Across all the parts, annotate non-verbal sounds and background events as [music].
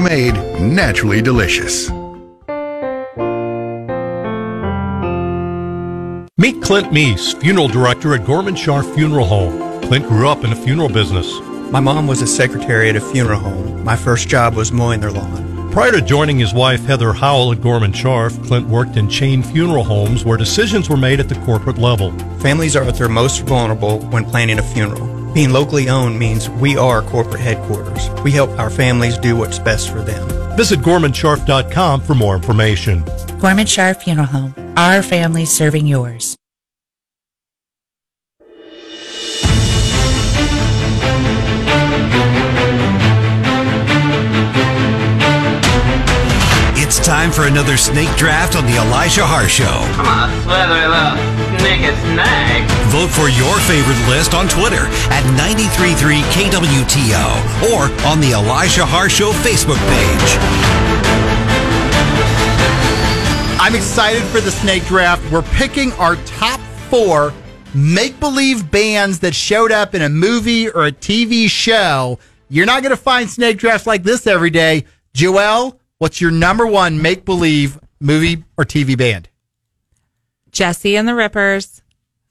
made, naturally delicious. Meet Clint Meese, funeral director at Gorman Sharp Funeral Home. Clint grew up in the funeral business. My mom was a secretary at a funeral home. My first job was mowing their lawn. Prior to joining his wife Heather Howell at Gorman Sharp, Clint worked in chain funeral homes where decisions were made at the corporate level. Families are at their most vulnerable when planning a funeral. Being locally owned means we are corporate headquarters. We help our families do what's best for them. Visit GormanSharp.com for more information. Gorman Sharp Funeral Home. Our family serving yours. Time for another snake draft on the Elijah Haahr Show. Come on, slithery little naked snake. Vote for your favorite list on Twitter at 933KWTO or on the Elijah Haahr Show Facebook page. I'm excited for the snake draft. We're picking our top four make believe bands that showed up in a movie or a TV show. You're not going to find snake drafts like this every day. Joelle, what's your number one make believe movie or TV band? Jesse and the Rippers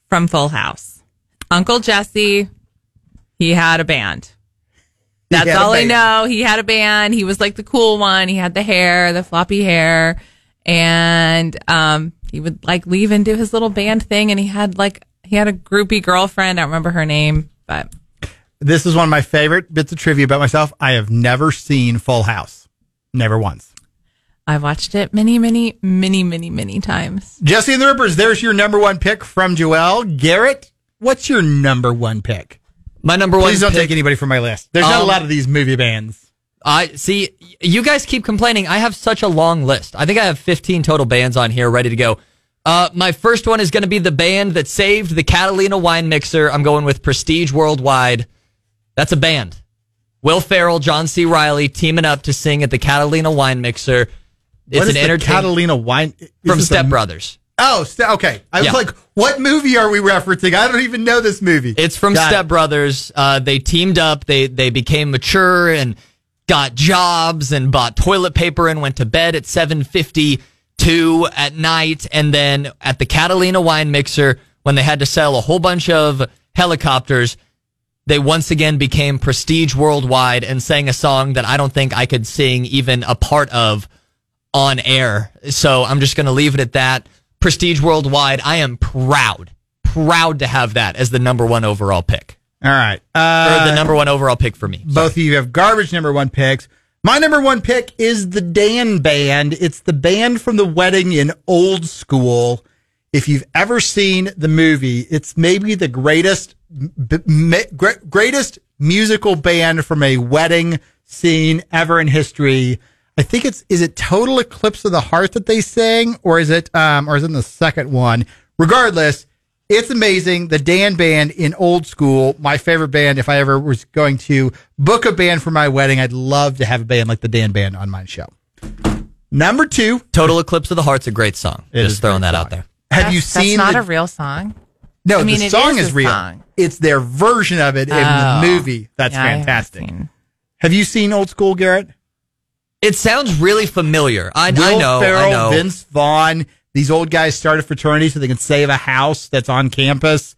from Full House. Uncle Jesse, he had a band. That's all I know. He had a band. He was like the cool one. He had the hair, the floppy hair, and um, he would like leave and do his little band thing. And he had like he had a groupie girlfriend. I don't remember her name, but This is one of my favorite bits of trivia about myself. I have never seen Full House. Never once. I've watched it many, many, many, many, many times. Jesse and the Rippers, there's your number one pick from Joelle. Garrett, what's your number one pick? My number one. Please don't pick- take anybody from my list. There's not a Um, lot of these movie bands. I see. You guys keep complaining. I have such a long list. I think I have 15 total bands on here ready to go. Uh, my first one is going to be the band that saved the Catalina wine mixer. I'm going with Prestige Worldwide. That's a band. Will Ferrell, John C. Reilly teaming up to sing at the Catalina wine mixer. It's an the entertainment Catalina wine is from this a- Step Brothers. Oh, okay. I was like, what movie are we referencing? I don't even know this movie. It's from Got Step it. Brothers. Uh, they teamed up. They they became mature and got jobs and bought toilet paper and went to bed at seven fifty two at night. And then at the Catalina wine mixer, when they had to sell a whole bunch of helicopters, they once again became prestige worldwide and sang a song that I don't think I could sing even a part of on air. So I'm just going to leave it at that. Prestige worldwide. I am proud, proud to have that as the number one overall pick. All right. or Uh, the number one overall pick for me. both of you have garbage number one picks. My number one pick is the Dan Band. It's the band from the wedding in Old School. If you've ever seen the movie, it's maybe the greatest, greatest musical band from a wedding scene ever in history. I think it's is it Total Eclipse of the Heart that they sing, or is it um, or is it the second one? Regardless, it's amazing. The Dan Band in Old School, my favorite band. If I ever was going to book a band for my wedding, I'd love to have a band like the Dan Band on my show. Number two, Total Eclipse of the Heart's a great song. Just throwing that song. out there. Have That's- you seen? That's not the, a real song. no, I mean, the song is is, real. song. It's their version of it in Oh. the movie. That's Yeah, I haven't fantastic. Have you seen Old School, Garrett? It sounds really familiar. I, I Will know. Ferrell, I know. Vince Vaughn. These old guys started fraternity so they can save a house that's on campus.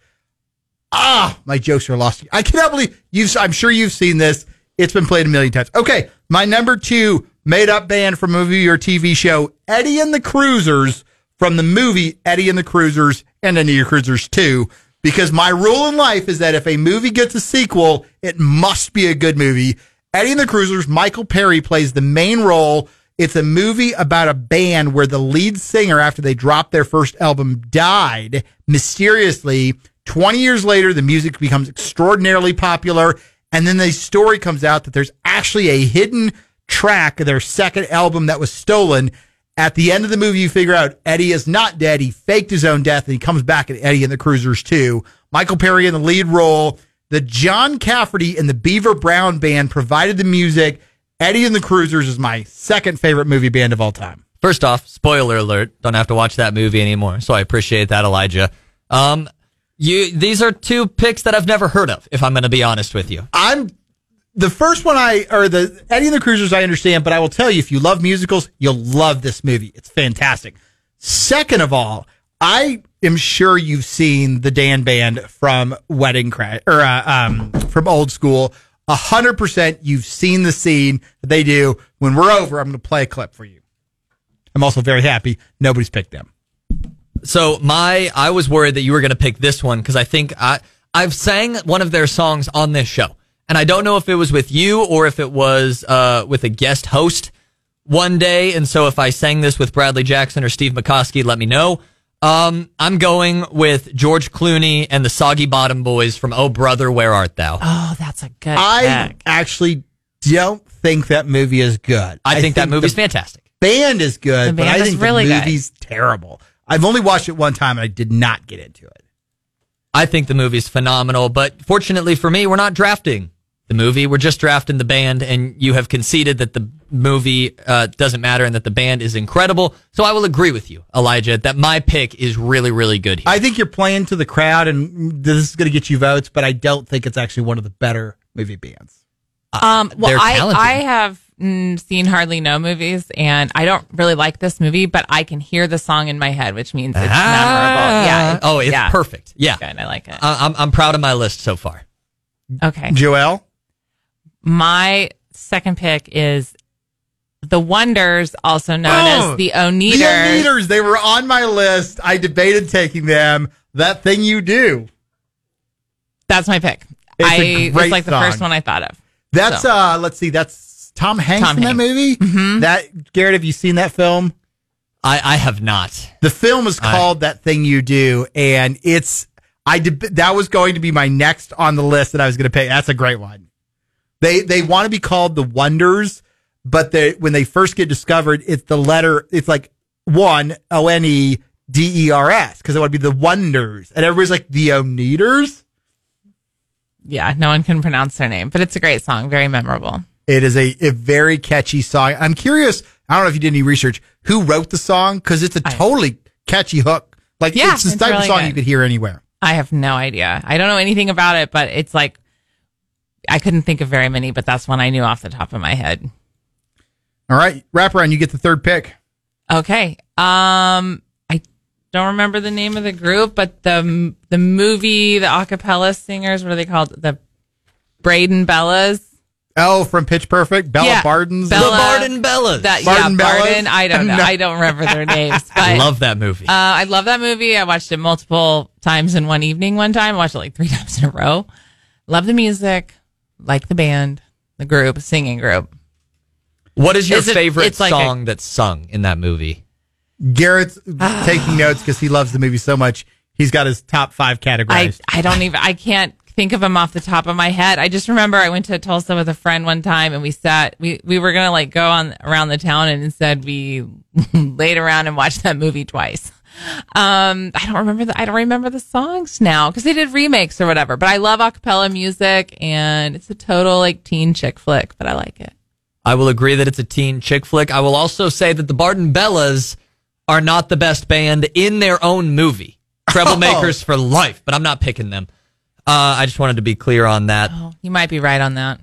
Ah, my jokes are lost. I cannot believe you've. I'm sure you've seen this. It's been played a million times. Okay, my number two made up band from a movie or TV show, Eddie and the Cruisers from the movie Eddie and the Cruisers and Eddie and the Cruisers Two. Because my rule in life is that if a movie gets a sequel, it must be a good movie. Eddie and the Cruisers, Michael Paré plays the main role. It's a movie about a band where the lead singer, after they dropped their first album, died mysteriously. 20 years later, the music becomes extraordinarily popular. And then the story comes out that there's actually a hidden track of their second album that was stolen. At the end of the movie, you figure out Eddie is not dead. He faked his own death and he comes back at Eddie and the Cruisers too. Michael Paré in the lead role. The John Cafferty and the Beaver Brown band provided the music. Eddie and the Cruisers is my second favorite movie band of all time. First off, spoiler alert, don't have to watch that movie anymore. So I appreciate that, Elijah. Um, you, these are two picks that I've never heard of, if I'm going to be honest with you. I'm the first one I or the Eddie and the Cruisers I understand, but I will tell you if you love musicals, you'll love this movie. It's fantastic. Second of all, I am sure you've seen the Dan Band from Wedding Crash or uh, um, from Old School. A hundred percent, you've seen the scene that they do. When we're over, I'm going to play a clip for you. I'm also very happy nobody's picked them. So my, I was worried that you were going to pick this one because I think I, I've sang one of their songs on this show, and I don't know if it was with you or if it was uh, with a guest host one day. And so if I sang this with Bradley Jackson or Steve McCoskey, let me know. Um, I'm going with George Clooney and the Soggy Bottom Boys from Oh Brother, Where Art Thou? Oh, that's a good I pick. actually don't think that movie is good. I, think that movie's the fantastic. band is good, The but I is think really the good. movie's terrible. I've only watched it one time and I did not get into it. I think the movie's phenomenal, but fortunately for me, we're not drafting the movie. We're just drafting the band, and you have conceded that the movie uh, doesn't matter and that the band is incredible. So I will agree with you, Elijah, that my pick is really, really good here. I think you're playing to the crowd and this is going to get you votes, but I don't think it's actually one of the better movie bands. Um, well, I. I have mm, seen hardly no movies, and I don't really like this movie, but I can hear the song in my head, which means it's memorable. Yeah. oh, it's yeah. perfect. Yeah. Good. I like it. I- I'm, I'm proud of my list so far. Okay. Joel? My second pick is The Wonders, also known Oh, as The The Oneders. Oneders, they were on my list. I debated taking them. That thing you do. That's my pick. It's I a it's great like the song. first one I thought of. That's So. uh let's see, that's Tom Hanks Tom in that movie. Mm-hmm. That Garrett, have you seen that film? I, I have not. The film is called That Thing You Do, and it's I deb- that was going to be my next on the list that I was going to pick. That's a great one. They they want to be called the Wonders, but they when they first get discovered, it's the letter. It's like one O N E D E R S because it would be the Wonders, and everybody's like the Oneders. Yeah, no one can pronounce their name, but it's a great song, very memorable. It is a, a very catchy song. I'm curious. I don't know if you did any research. Who wrote the song? Because it's a totally catchy hook. Like Yeah, it's the type of song good. you could hear anywhere. I have no idea. I don't know anything about it, but it's like I couldn't think of very many, but that's one I knew off the top of my head. All right, wraparound. You get the third pick. Okay. Um I don't remember the name of the group, but the the movie, the acapella singers, what are they called? The Braden Bellas. Oh, from Pitch Perfect, Bella Yeah, Barden's. Bella- the Barden Bellas. That Barden yeah, Bellas? Barden. I don't know. [laughs] No. I don't remember their [laughs] names, but I love that movie. Uh, I love that movie. I watched it multiple times in one evening. One time, I watched it like three [laughs] times in a row. Love the music, like the band, the group, singing group. what is your is it- favorite it's like a- song that's sung in that movie? Garrett's ah. taking notes because he loves the movie so much. He's got his top five I categorized. I don't even I can't think of them off the top of my head. I just remember I went to Tulsa with a friend one time and we sat we we were gonna like go on around the town and instead we [laughs] laid around and watched that movie twice. Um, I don't remember the I don't remember the songs now because they did remakes or whatever. But I love acapella music and it's a total like teen chick flick, but I like it. I will agree that it's a teen chick flick. I will also say that the Barden Bellas are not the best band in their own movie. Troublemakers [laughs] for life, but I'm not picking them. Uh, I just wanted to be clear on that. Oh, you might be right on that.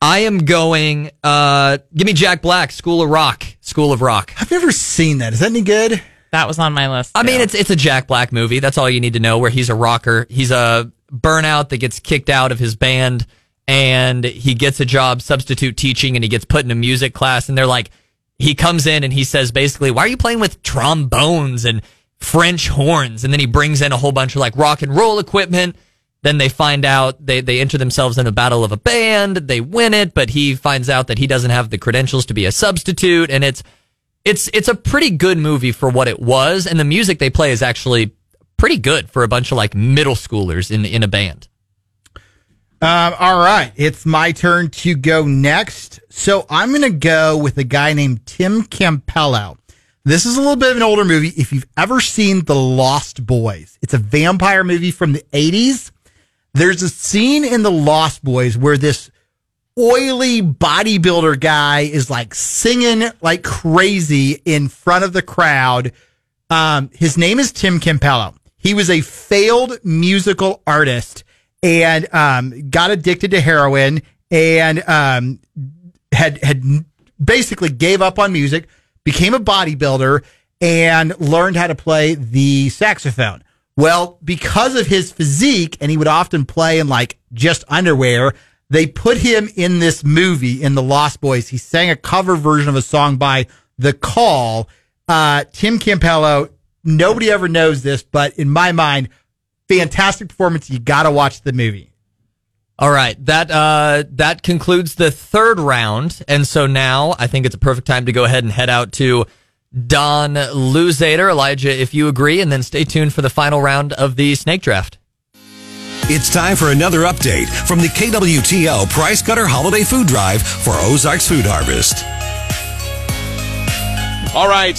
I am going. Uh, give me Jack Black, School of Rock, School of Rock. I've never seen that. Is that any good? That was on my list. I mean, it's it's a Jack Black movie. That's all you need to know. Where he's a rocker, he's a burnout that gets kicked out of his band, and he gets a job substitute teaching, and he gets put in a music class, and they're like, he comes in and he says basically, "Why are you playing with trombones and French horns?" And then he brings in a whole bunch of like rock and roll equipment. Then they find out they they enter themselves in a battle of a band. They win it, but he finds out that he doesn't have the credentials to be a substitute, and it's it's it's a pretty good movie for what it was, and the music they play is actually pretty good for a bunch of like middle schoolers in in a band. Um, all right, it's my turn to go next. So I'm going to go with a guy named Tim Cappello. This is a little bit of an older movie. If you've ever seen The Lost Boys, it's a vampire movie from the 80s. There's a scene in The Lost Boys where this oily bodybuilder guy is like singing like crazy in front of the crowd. Um, his name is Tim Cappello. He was a failed musical artist and um, got addicted to heroin and um, had had basically gave up on music, became a bodybuilder, and learned how to play the saxophone. Well, because of his physique, and he would often play in like just underwear, they put him in this movie in The Lost Boys. He sang a cover version of a song by The Call. Uh, Tim Cappello, nobody ever knows this, but in my mind, fantastic performance. You got to watch the movie. All right, that uh, that concludes the third round, and so now I think it's a perfect time to go ahead and head out to Don Luzader, Elijah, if you agree, and then stay tuned for the final round of the snake draft. It's time for another update from the KWTO Price Cutter Holiday Food Drive for Ozarks Food Harvest. All right.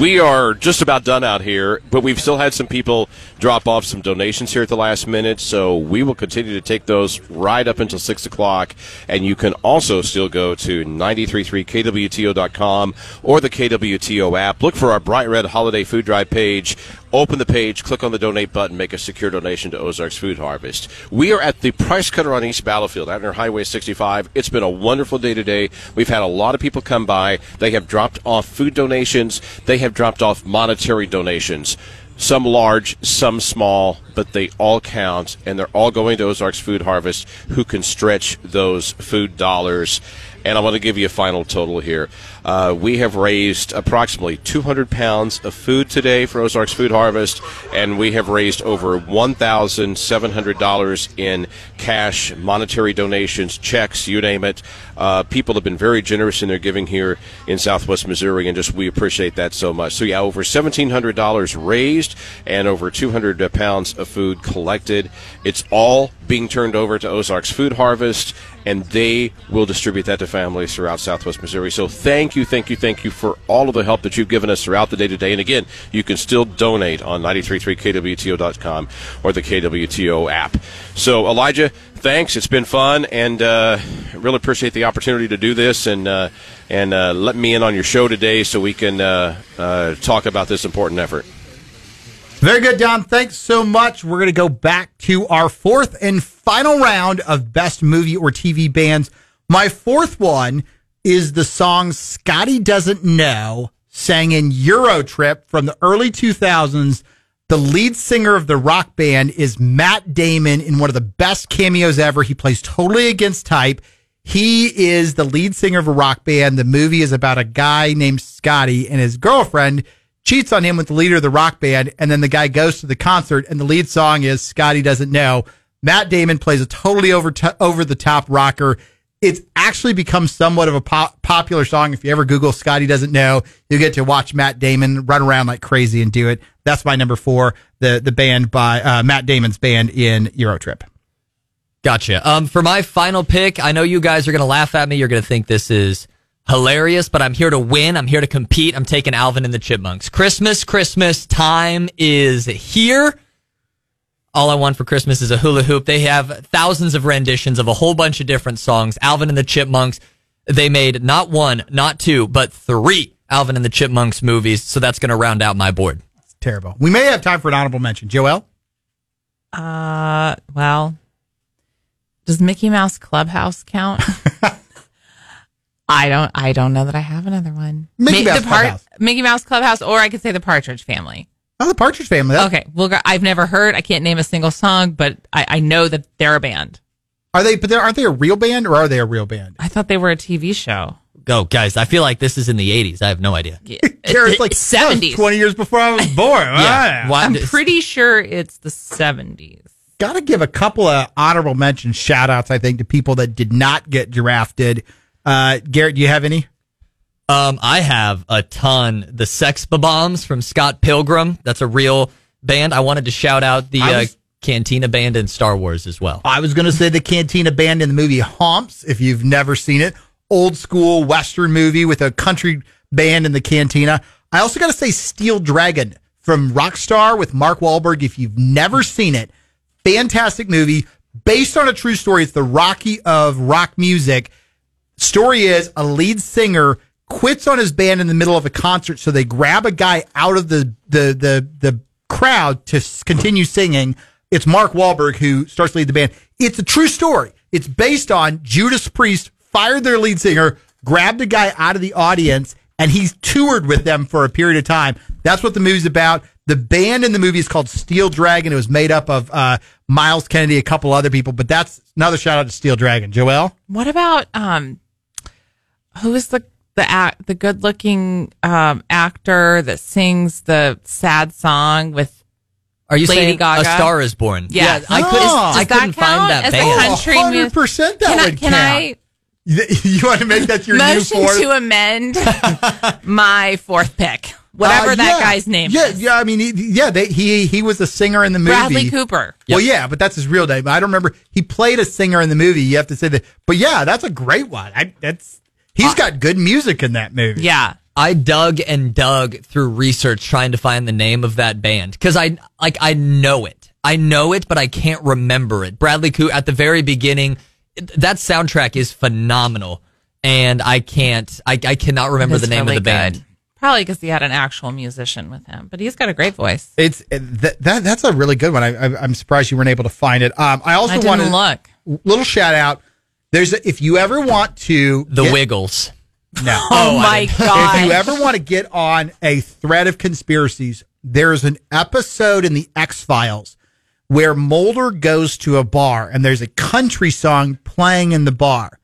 We are just about done out here, but we've still had some people drop off some donations here at the last minute, so we will continue to take those right up until 6 o'clock. And you can also still go to 933kwto.com or the KWTO app. Look for our Bright Red Holiday Food Drive page. Open the page, click on the donate button, make a secure donation to Ozarks Food Harvest. We are at the Price Cutter on East Battlefield out near Highway 65. It's been a wonderful day today. We've had a lot of people come by. They have dropped off food donations. They have dropped off monetary donations. Some large, some small, but they all count, and they're all going to Ozarks Food Harvest, who can stretch those food dollars. And I want to give you a final total here. Uh, we have raised approximately 200 pounds of food today for Ozarks Food Harvest, and we have raised over $1,700 in cash, monetary donations, checks, you name it. Uh, people have been very generous in their giving here in Southwest Missouri, and just we appreciate that so much. So, yeah, over $1,700 raised and over 200 pounds of food collected. It's all being turned over to Ozarks Food Harvest, and they will distribute that to families throughout Southwest Missouri. So, thank you, thank you, thank you for all of the help that you've given us throughout the day today. And again, you can still donate on 933kwto.com or the KWTO app. So, Elijah, thanks. It's been fun, and uh, really appreciate the opportunity to do this and uh, and uh, let me in on your show today so we can uh, uh, talk about this important effort. Very good, Don. Thanks so much. We're going to go back to our fourth and final round of best movie or TV bands. My fourth one is the song Scotty Doesn't Know, sang in Eurotrip from the early 2000s. The lead singer of the rock band is Matt Damon in one of the best cameos ever. He plays totally against type. He is the lead singer of a rock band. The movie is about a guy named Scotty and his girlfriend cheats on him with the leader of the rock band, and then the guy goes to the concert, and the lead song is Scotty Doesn't Know. Matt Damon plays a totally over over the top rocker. It's actually become somewhat of a pop- popular song. If you ever Google Scotty Doesn't Know, you get to watch Matt Damon run around like crazy and do it. That's my number four, the the band by uh, Matt Damon's band in Eurotrip. Gotcha. Um, for my final pick, I know you guys are to laugh at me. You're to think this is hilarious, but I'm here to win. I'm here to compete. I'm taking Alvin and the Chipmunks. Christmas, Christmas time is here. All I want for Christmas is a hula hoop. They have thousands of renditions of a whole bunch of different songs. Alvin and the Chipmunks, they made not one, not two, but three Alvin and the Chipmunks movies. So that's going to round out my board. It's terrible. We may have time for an honorable mention. Joel? Uh, well, does Mickey Mouse Clubhouse count? [laughs] I don't. I don't know that I have another one. Mickey Mouse the part- Clubhouse. Mickey Mouse Clubhouse, or I could say the Partridge Family. Oh, the Partridge Family. That- Okay, well, I've never heard. I can't name a single song, but I, I know that they're a band. Are they? But they're, aren't they a real band, or are they a real band? I thought they were a TV show. Go, guys. I feel like this is in the 80s. I have no idea. Garrett's [laughs] like seventies, twenty years before I was [laughs] born. Yeah. Why- I'm pretty sure it's the seventies. Got to give a couple of honorable mention shout outs, I think, to people that did not get drafted. Uh, Garrett, do you have any? Um, I have a ton. The Sex Bombs from Scott Pilgrim. That's a real band. I wanted to shout out the I uh, Cantina band in Star Wars as well. I was going to say the Cantina Band in the movie Humps, if you've never seen it. Old school Western movie with a country band in the Cantina. I also got to say Steel Dragon from Rockstar with Mark Wahlberg. If you've never seen it, fantastic movie based on a true story. It's the Rocky of rock music. Story is a lead singer quits on his band in the middle of a concert, so they grab a guy out of the the the the crowd to continue singing. It's Mark Wahlberg who starts to lead the band. It's a true story. It's based on Judas Priest fired their lead singer, grabbed a guy out of the audience, and he's toured with them for a period of time. That's what the movie's about. The band in the movie is called Steel Dragon. It was made up of uh, Myles Kennedy, a couple other people, but that's another shout out to Steel Dragon. Joel? What about um, who is the the act the good looking um actor that sings the sad song with Are you Lady saying Gaga? A Star Is Born? Yeah. I Oh. couldn't. Does I that couldn't find count that as a band. country Oh, mu- 100% that Can I would can count. I You want to make that your new motion fourth? to amend [laughs] my fourth pick, whatever Uh, that yeah. guy's name Yeah, is. yeah. I mean, he, yeah. They, he he was a singer in the movie. Bradley Cooper. Well, yeah, but that's his real name. I don't remember. He played a singer in the movie. You have to say that. But yeah, that's a great one. I, that's he's got good music in that movie. Yeah. I dug and dug through research trying to find the name of that band because I like I know it. I know it, but I can't remember it. Bradley Cooper at the very beginning, that soundtrack is phenomenal, and I can't. I, I cannot remember the name really of the band. good. Probably because he had an actual musician with him, but he's got a great voice. It's that, that that's a really good one. I, I, I'm surprised you weren't able to find it. Um, I also I want didn't to look. little shout out. There's a, if you ever want to The get- Wiggles. No. [laughs] Oh, my oh, god! If you ever want to get on a thread of conspiracies, there's an episode in the X Files where Mulder goes to a bar and there's a country song playing in the bar.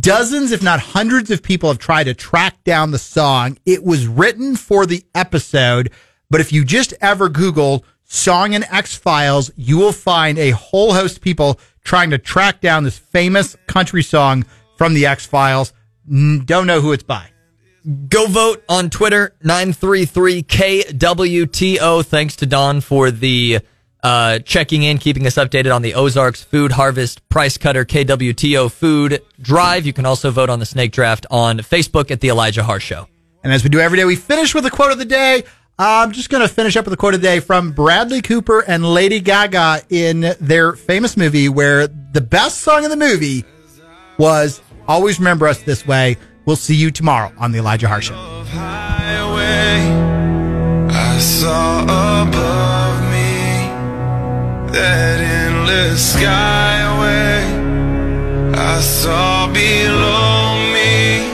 Dozens, if not hundreds of people have tried to track down the song. It was written for the episode, but if you just ever Google song in X Files, you will find a whole host of people trying to track down this famous country song from the X Files. Don't know who it's by. Go vote on Twitter, 933KWTO. Thanks to Don for the uh, checking in, keeping us updated on the Ozarks Food Harvest Price Cutter KWTO Food Drive. You can also vote on the Snake Draft on Facebook at The Elijah Haahr Show. And as we do every day, we finish with a quote of the day. I'm just going to finish up with a quote today from Bradley Cooper and Lady Gaga in their famous movie, where the best song in the movie was Always Remember Us This Way. We'll see you tomorrow on The Elijah Haahr Show. I saw below me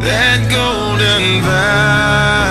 that golden valley.